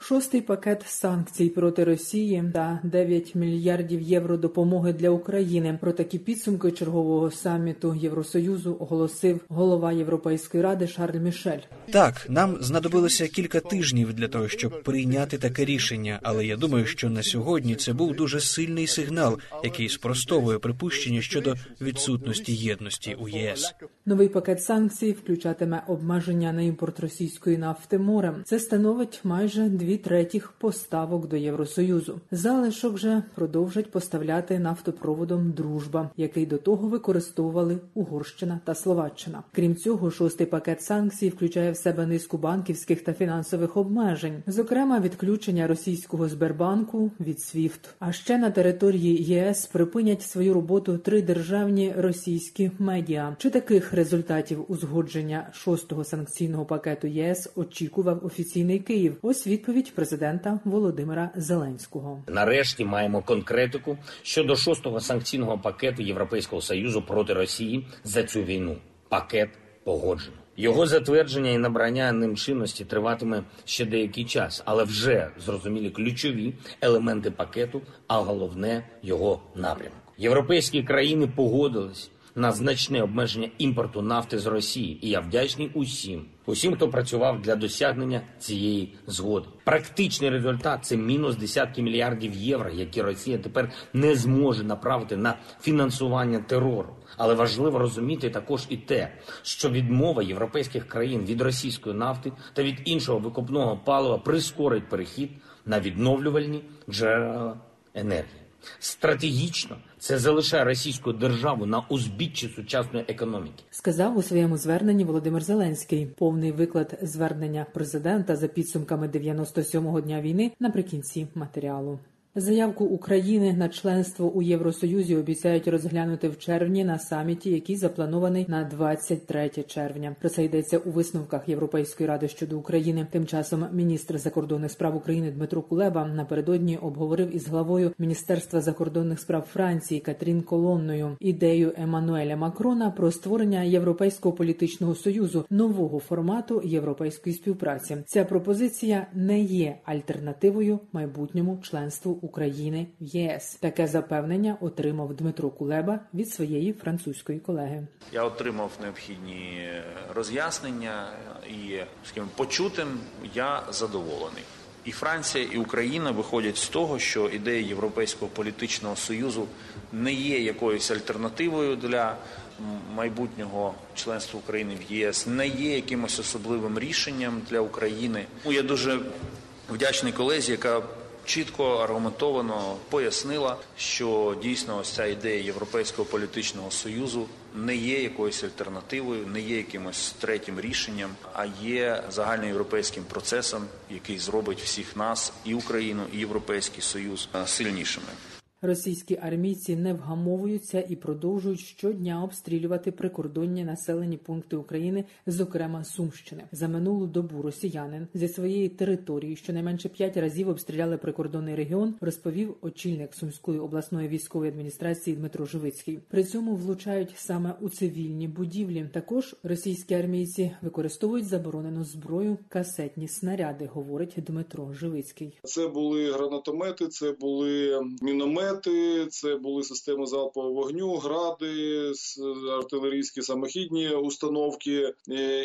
Шостий пакет санкцій проти Росії та 9 мільярдів євро допомоги для України. Про такі підсумки чергового саміту Євросоюзу оголосив голова Європейської ради Шарль Мішель. Так, нам знадобилося кілька тижнів для того, щоб прийняти таке рішення. Але я думаю, що на сьогодні це був дуже сильний сигнал, який спростовує припущення щодо відсутності єдності у ЄС. Новий пакет санкцій включатиме обмеження на імпорт російської нафти морем. Це становить майже дві третіх поставок до Євросоюзу. Залишок же продовжать поставляти нафтопроводом Дружба, який до того використовували Угорщина та Словаччина. Крім цього, шостий пакет санкцій включає в себе низку банківських та фінансових обмежень, зокрема відключення російського Сбербанку від SWIFT. А ще на території ЄС припинять свою роботу три державні російські медіа. Чи таких результатів узгодження шостого санкційного пакету ЄС очікував офіційний Київ? Ось відповідь президента Володимира Зеленського. Нарешті маємо конкретику щодо шостого санкційного пакету Європейського союзу проти Росії за цю війну. Пакет погоджено. Його затвердження і набрання ним чинності триватиме ще деякий час, але вже зрозумілі ключові елементи пакету, а головне його напрямок. Європейські країни погодились на значне обмеження імпорту нафти з Росії, і я вдячний усім, усім, хто працював для досягнення цієї згоди. Практичний результат це мінус десятки мільярдів євро, які Росія тепер не зможе направити на фінансування терору. Але важливо розуміти також і те, що відмова європейських країн від російської нафти та від іншого викопного палива прискорить перехід на відновлювальні джерела енергії. Стратегічно це залишає російську державу на узбіччі сучасної економіки. Сказав у своєму зверненні Володимир Зеленський. Повний виклад звернення президента за підсумками 97-го дня війни наприкінці матеріалу. Заявку України на членство у Євросоюзі обіцяють розглянути в червні на саміті, який запланований на 23 червня. Про це йдеться у висновках Європейської ради щодо України. Тим часом міністр закордонних справ України Дмитро Кулеба напередодні обговорив із главою Міністерства закордонних справ Франції Катрін Колонною ідею Еммануеля Макрона про створення європейського політичного союзу нового формату європейської співпраці. Ця пропозиція не є альтернативою майбутньому членству України в ЄС. Таке запевнення отримав Дмитро Кулеба від своєї французької колеги. Я отримав необхідні роз'яснення і скажімо, почутим я задоволений. І Франція, і Україна виходять з того, що ідея Європейського політичного союзу не є якоюсь альтернативою для майбутнього членства України в ЄС, не є якимось особливим рішенням для України. Я дуже вдячний колезі, яка чітко аргументовано пояснила, що дійсно ось ця ідея Європейського політичного союзу не є якоюсь альтернативою, не є якимось третім рішенням, а є загальноєвропейським процесом, який зробить всіх нас, і Україну, і Європейський Союз сильнішими. Російські армійці не вгамовуються і продовжують щодня обстрілювати прикордонні населені пункти України, зокрема Сумщини. За минулу добу росіянин зі своєї території щонайменше п'ять разів обстріляли прикордонний регіон, розповів очільник Сумської обласної військової адміністрації Дмитро Живицький. При цьому влучають саме у цивільні будівлі. Також російські армійці використовують заборонену зброю касетні снаряди, говорить Дмитро Живицький. Це були гранатомети, це були міномети. Це були системи залпового вогню, гради, артилерійські самохідні установки.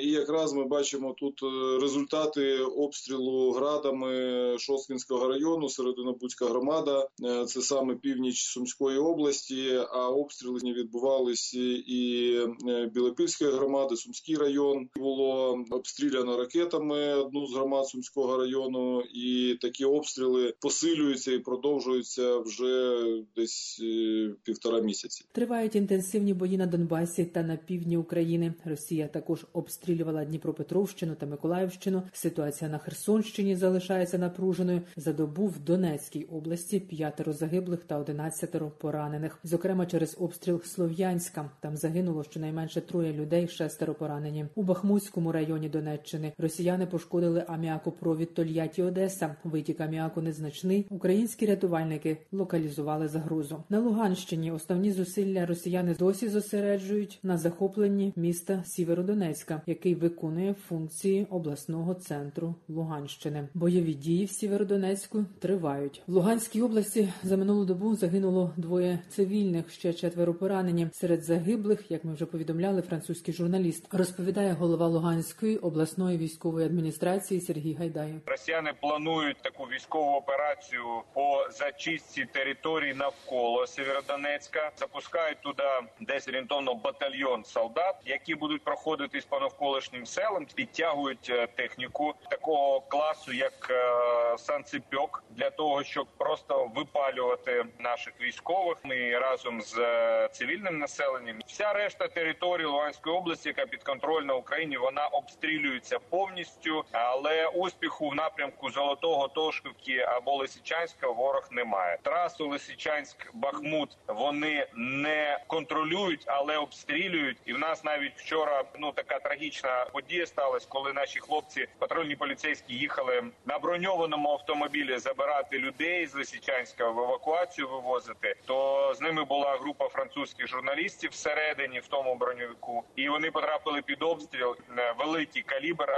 І якраз ми бачимо тут результати обстрілу градами Шосткінського району, Серединобудська громада. Це саме північ Сумської області. А обстріли відбувалися і Білопільської громади, Сумський район було обстріляно ракетами одну з громад Сумського району, і такі обстріли посилюються і продовжуються вже десь е, півтора місяці. Тривають інтенсивні бої на Донбасі та на півдні України. Росія також обстрілювала Дніпропетровщину та Миколаївщину. Ситуація на Херсонщині залишається напруженою. За добу в Донецькій області п'ятеро загиблих та одинадцятеро поранених. Зокрема, через обстріл Слов'янська там загинуло щонайменше троє людей, шестеро поранені. У Бахмутському районі Донеччини росіяни пошкодили аміакопровід Тольятті Одеса. Витік аміаку незначний. Українські рятувальники локалізували загрозу. На Луганщині основні зусилля росіяни досі зосереджують на захопленні міста Сєвєродонецька, який виконує функції обласного центру Луганщини. Бойові дії в Сєвєродонецьку тривають. В Луганській області за минулу добу загинуло двоє цивільних, ще четверо поранені. Серед загиблих, як ми вже повідомляли, французький журналіст розповідає голова Луганської обласної військової адміністрації Сергій Гайдай. Росіяни планують таку військову операцію по зачистці територій навколо Сєвєродонецька. Запускають туди десь орієнтовно батальйон солдат, які будуть проходитись по навколишнім селам, підтягують е, техніку такого класу, як е, санцепьок, для того, щоб просто випалювати наших військових. Ми разом з е, цивільним населенням. Вся решта території Луганської області, яка підконтрольна Україні, вона обстрілюється повністю, але успіху в напрямку Золотого Тошківки або Лисичанська ворог не має. Трасу Лисичанськ-Бахмут вони не контролюють, але обстрілюють. І в нас навіть вчора ну така трагічна подія сталася, коли наші хлопці патрульні поліцейські їхали на броньованому автомобілі забирати людей з Лисичанська в евакуацію вивозити. То з ними була група французьких журналістів всередині в тому броньовику, і вони потрапили під обстріл. Великий калібр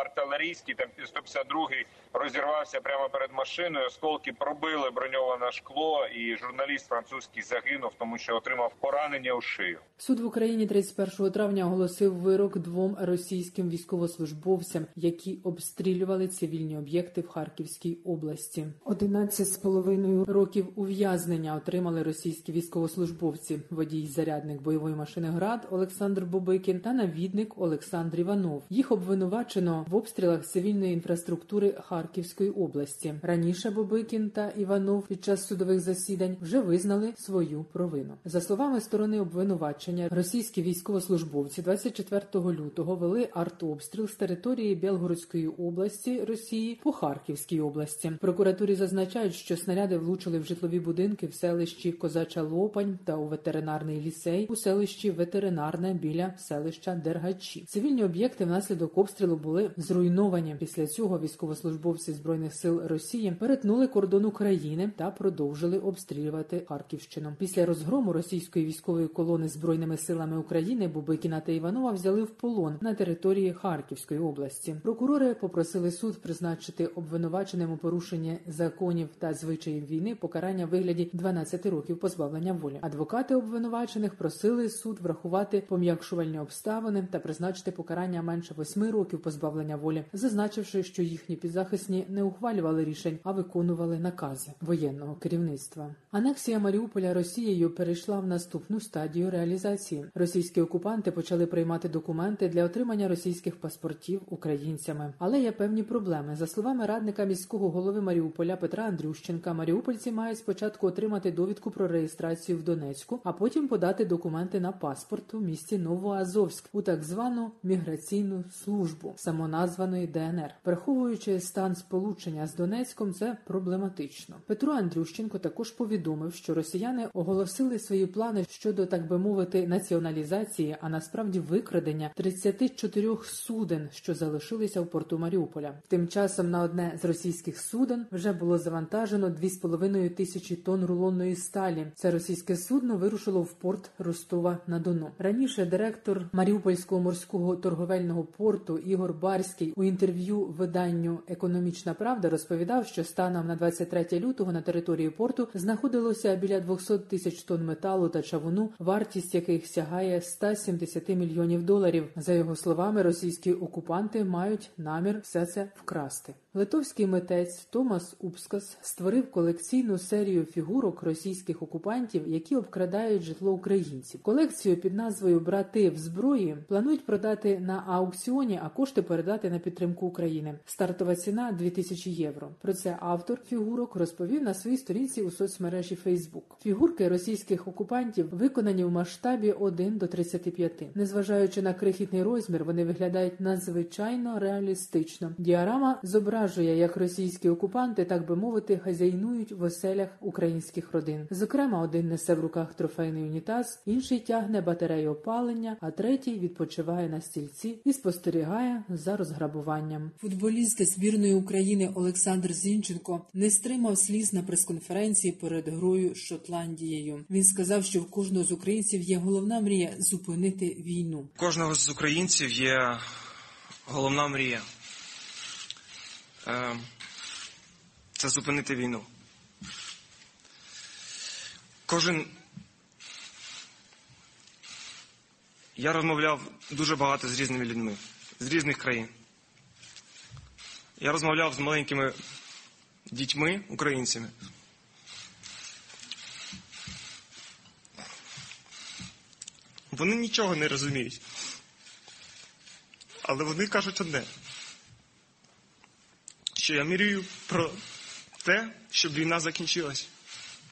артилерійський, там 152-й розірвався прямо перед машиною. Осколки пробили броньоване шкло, і журналіст французький загинув, тому що отримав поранення у шию. Суд в Україні 31 травня оголосив вирок двом російським військовослужбовцям, які обстрілювали цивільні об'єкти в Харківській області. 11 з половиною років ув'язнення отримали російські військовослужбовці, водій зарядник бойової машини ГРАД Олександр Бобикін та навідник Олександр Іванов. Їх обвинувачено в обстрілах цивільної інфраструктури Харківської області. Раніше Бобикін та Іванов під час судових засідань вже визнали свою провину. За словами сторони обвинувачення, російські військовослужбовці 24 лютого вели артобстріл з території Білгородської області Росії по Харківській області. Прокуратурі зазначають, що снаряди влучили в житлові будинки в селищі Козача Лопань та у ветеринарний лісей у селищі Ветеринарне біля селища Дергачі. Цивільні об'єкти внаслідок обстрілу були зруйновані. Після цього військовослужбовці збройних сил Росії перетнули кордон України та продовжили обстрілювати Харківщину. Після розгрому російської військової колони збройними силами України Бубикіна та Іванова взяли в полон на території Харківської області. Прокурори попросили суд призначити обвинуваченим у порушенні законів та звичаїв війни покарання в вигляді 12 років позбавлення волі. Адвокати обвинувачених просили суд врахувати пом'якшувальні обставини та призначити покарання менше 8 років позбавлення волі, зазначивши, що їхні підзахисні не ухвалювали рішень, а виконували накази воєнного керівництва. Анексія Маріуполя Росією перейшла в наступну стадію реалізації. Російські окупанти почали приймати документи для отримання російських паспортів українцями, але є певні проблеми. За словами радника міського голови Маріуполя Петра Андрющенка, Маріупольці мають спочатку отримати довідку про реєстрацію в Донецьку, а потім подати документи на паспорт у місті Новоазовськ у так звану міграційну службу самоназваної ДНР, враховуючи стан сполучення з Донецьком, це проблематично. Петро Андрющенко також повідомив, що росіяни оголосили свої плани щодо, так би мовити, націоналізації, а насправді викрадення 34 суден, що залишилися в порту Маріуполя. Тим часом на одне з російських суден вже було завантажено 2,5 тисячі тонн рулонної сталі. Це російське судно вирушило в порт Ростова на Дону. Раніше директор Маріупольського морського торговельного порту Ігор Барський у інтерв'ю виданню Економічна Правда розповідав, що станом на 23 лютого на території порту знаходилося біля 200 тисяч тонн металу та чавуну, вартість яких сягає 170 мільйонів доларів. За його словами, російські окупанти мають намір все це вкрасти. Литовський митець Томас Упскас створив колекційну серію фігурок російських окупантів, які обкрадають житло українців. Колекцію під назвою Брати в зброї планують продати на аукціоні, а кошти передати на підтримку України. Стартова ціна 2000 євро. Про це автор фігурок розповів на своїй сторінці у соцмережі Фейсбук. Фігурки російських окупантів виконані в масштабі 1 до 35. Незважаючи на крихітний розмір, вони виглядають надзвичайно реалістично. Діарама зображує, як російські окупанти, так би мовити, хазяйнують в оселях українських родин. Зокрема, один несе в руках трофейний унітаз, інший тягне батарею опалення, а третій відпочиває на стільці і спостерігає за розграбуванням. Футболіст збірної України Олександр Зінченко не стримав сліз на прес-конференції перед грою з Шотландією. Він сказав, що в кожного з українців є головна мрія зупинити війну. Кожного з українців є головна мрія. Е, Це зупинити війну. Кожен. Я розмовляв дуже багато з різними людьми з різних країн. Я розмовляв з маленькими дітьми, українцями. Вони нічого не розуміють. Але вони кажуть одне, що я мрію про те, щоб війна закінчилась.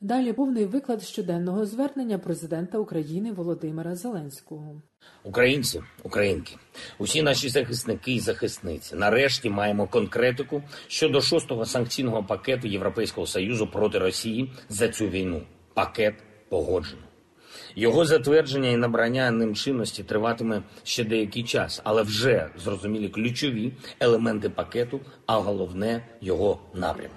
Далі повний виклад щоденного звернення президента України Володимира Зеленського. Українці, українки, усі наші захисники і захисниці. Нарешті маємо конкретику щодо шостого санкційного пакету Європейського союзу проти Росії за цю війну. Пакет погоджено. Його затвердження і набрання ним чинності триватиме ще деякий час, але вже зрозумілі ключові елементи пакету, а головне його напрямок.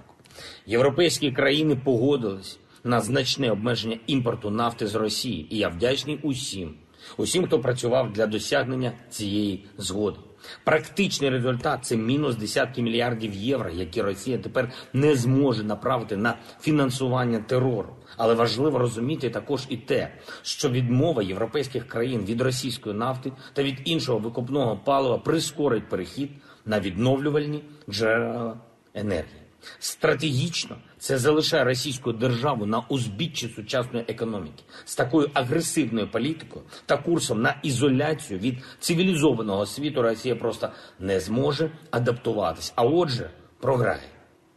Європейські країни погодились на значне обмеження імпорту нафти з Росії, і я вдячний усім, усім, хто працював для досягнення цієї згоди. Практичний результат це мінус десятки мільярдів євро, які Росія тепер не зможе направити на фінансування терору. Але важливо розуміти також і те, що відмова європейських країн від російської нафти та від іншого викопного палива прискорить перехід на відновлювальні джерела енергії. Стратегічно це залишає російську державу на узбіччі сучасної економіки з такою агресивною політикою та курсом на ізоляцію від цивілізованого світу. Росія просто не зможе адаптуватись. А отже, програє,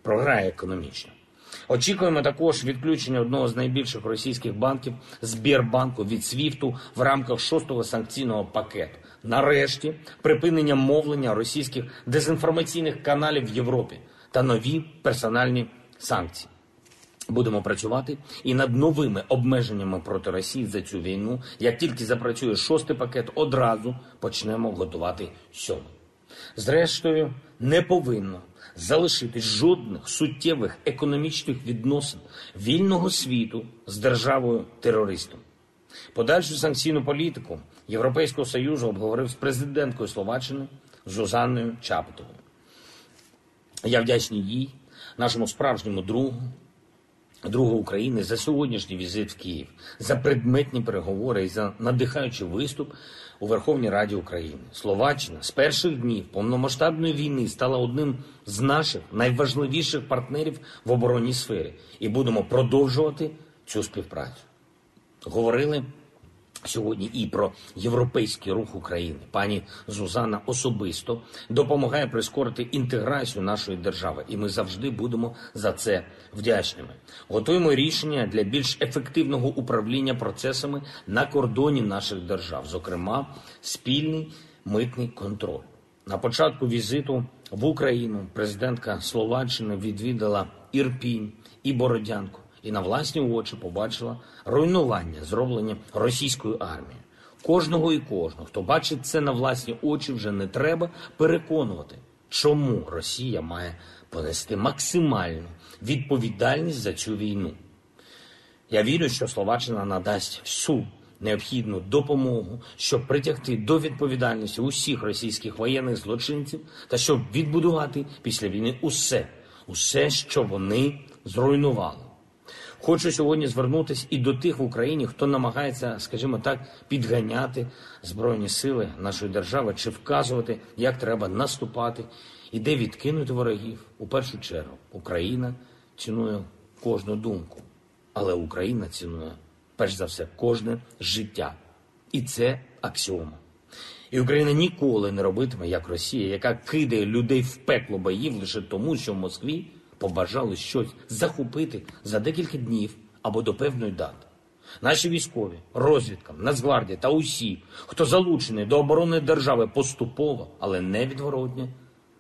програє економічно. Очікуємо також відключення одного з найбільших російських банків Збірбанку від СВІФТу в рамках шостого санкційного пакету. Нарешті припинення мовлення російських дезінформаційних каналів в Європі та нові персональні санкції. Будемо працювати і над новими обмеженнями проти Росії за цю війну. Як тільки запрацює шостий пакет, одразу почнемо готувати сьомий. Зрештою, не повинно залишитись жодних суттєвих економічних відносин вільного світу з державою терористом. Подальшу санкційну політику Європейського союзу обговорив з президенткою Словаччини Зузанною Чапутовою. Я вдячний їй, нашому справжньому другу, другу України, за сьогоднішній візит в Київ, за предметні переговори і за надихаючий виступ у Верховній Раді України. Словаччина з перших днів повномасштабної війни стала одним з наших найважливіших партнерів в оборонній сфері, і будемо продовжувати цю співпрацю. Говорили сьогодні і про європейський рух України. Пані Зузана особисто допомагає прискорити інтеграцію нашої держави, і ми завжди будемо за це вдячними. Готуємо рішення для більш ефективного управління процесами на кордоні наших держав, зокрема спільний митний контроль. На початку візиту в Україну президентка Словаччини відвідала Ірпінь і Бородянку і на власні очі побачила руйнування, зроблені російською армією. Кожного і кожного, хто бачить це на власні очі, вже не треба переконувати, чому Росія має понести максимальну відповідальність за цю війну. Я вірю, що Словаччина надасть всю необхідну допомогу, щоб притягти до відповідальності усіх російських воєнних злочинців та щоб відбудувати після війни усе, усе, що вони зруйнували. Хочу сьогодні звернутися і до тих в Україні, хто намагається, скажімо так, підганяти збройні сили нашої держави чи вказувати, як треба наступати і де відкинути ворогів. У першу чергу Україна цінує кожну думку, але Україна цінує перш за все кожне життя, і це аксіома. І Україна ніколи не робитиме як Росія, яка кидає людей в пекло боїв лише тому, що в Москві побажали щось захопити за декілька днів або до певної дати. Наші військові, розвідка, Нацгвардія та усі, хто залучений до оборони держави поступово, але не невідворотно,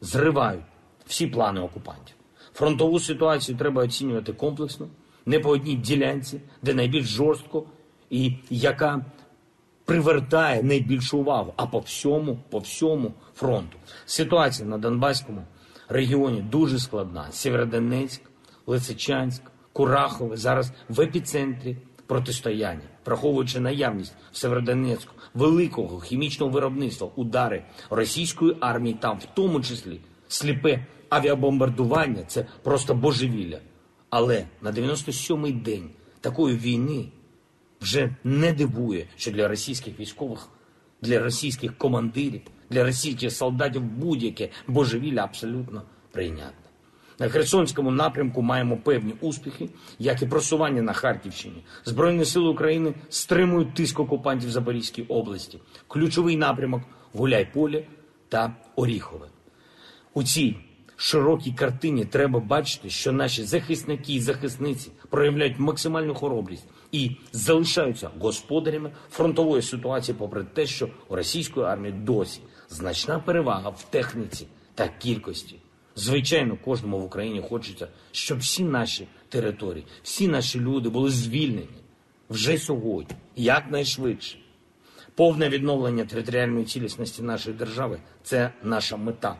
зривають всі плани окупантів. Фронтову ситуацію треба оцінювати комплексно, не по одній ділянці, де найбільш жорстко і яка привертає найбільшу увагу, а по всьому, по всьому фронту. Ситуація на Донбаському регіоні дуже складна. Сєвєродонецьк, Лисичанськ, Курахове зараз в епіцентрі протистояння, враховуючи наявність в Северодонецьку великого хімічного виробництва, удари російської армії, там в тому числі сліпе авіабомбардування це просто божевілля. Але на 97-й день такої війни вже не дивує, що для російських військових, для російських командирів, для російських солдатів будь-яке божевілля абсолютно прийнятне. На Херсонському напрямку маємо певні успіхи, як і просування на Харківщині. Збройні сили України стримують тиск окупантів в Запорізькій області. Ключовий напрямок Гуляйполе та Оріхове. У цій широкій картині треба бачити, що наші захисники і захисниці проявляють максимальну хоробрість і залишаються господарями фронтової ситуації, попри те, що у російської армії досі значна перевага в техніці та кількості. Звичайно, кожному в Україні хочеться, щоб всі наші території, всі наші люди були звільнені вже сьогодні, якнайшвидше. Повне відновлення територіальної цілісності нашої держави це наша мета.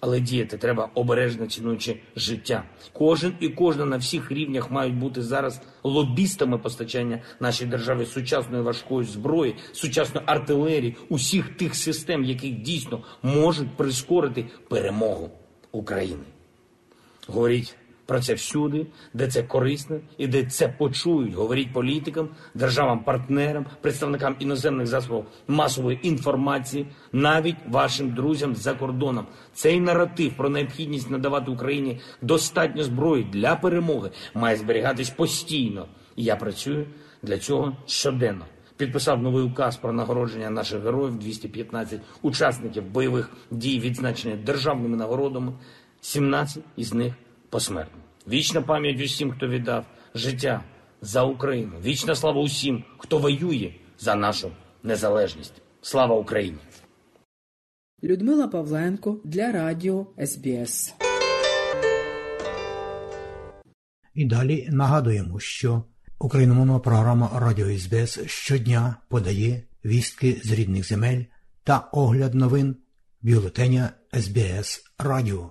Але діяти треба обережно цінуючи життя. Кожен і кожна на всіх рівнях мають бути зараз лобістами постачання нашій державі сучасної важкої зброї, сучасної артилерії, усіх тих систем, які дійсно можуть прискорити перемогу України. Говоріть про це всюди, де це корисно і де це почують. Говоріть політикам, державам-партнерам, представникам іноземних засобів масової інформації, навіть вашим друзям за кордоном. Цей наратив про необхідність надавати Україні достатньо зброї для перемоги має зберігатись постійно. І я працюю для цього щоденно. Підписав новий указ про нагородження наших героїв 215 учасників бойових дій, відзначені державними нагородами, 17 із них посмертно. Вічна пам'ять усім, хто віддав життя за Україну. Вічна слава усім, хто воює за нашу незалежність. Слава Україні! Людмила Павленко для радіо СБС. І далі нагадуємо, що україномовна програма Радіо СБС щодня подає вістки з рідних земель та огляд новин бюлетеня СБС Радіо.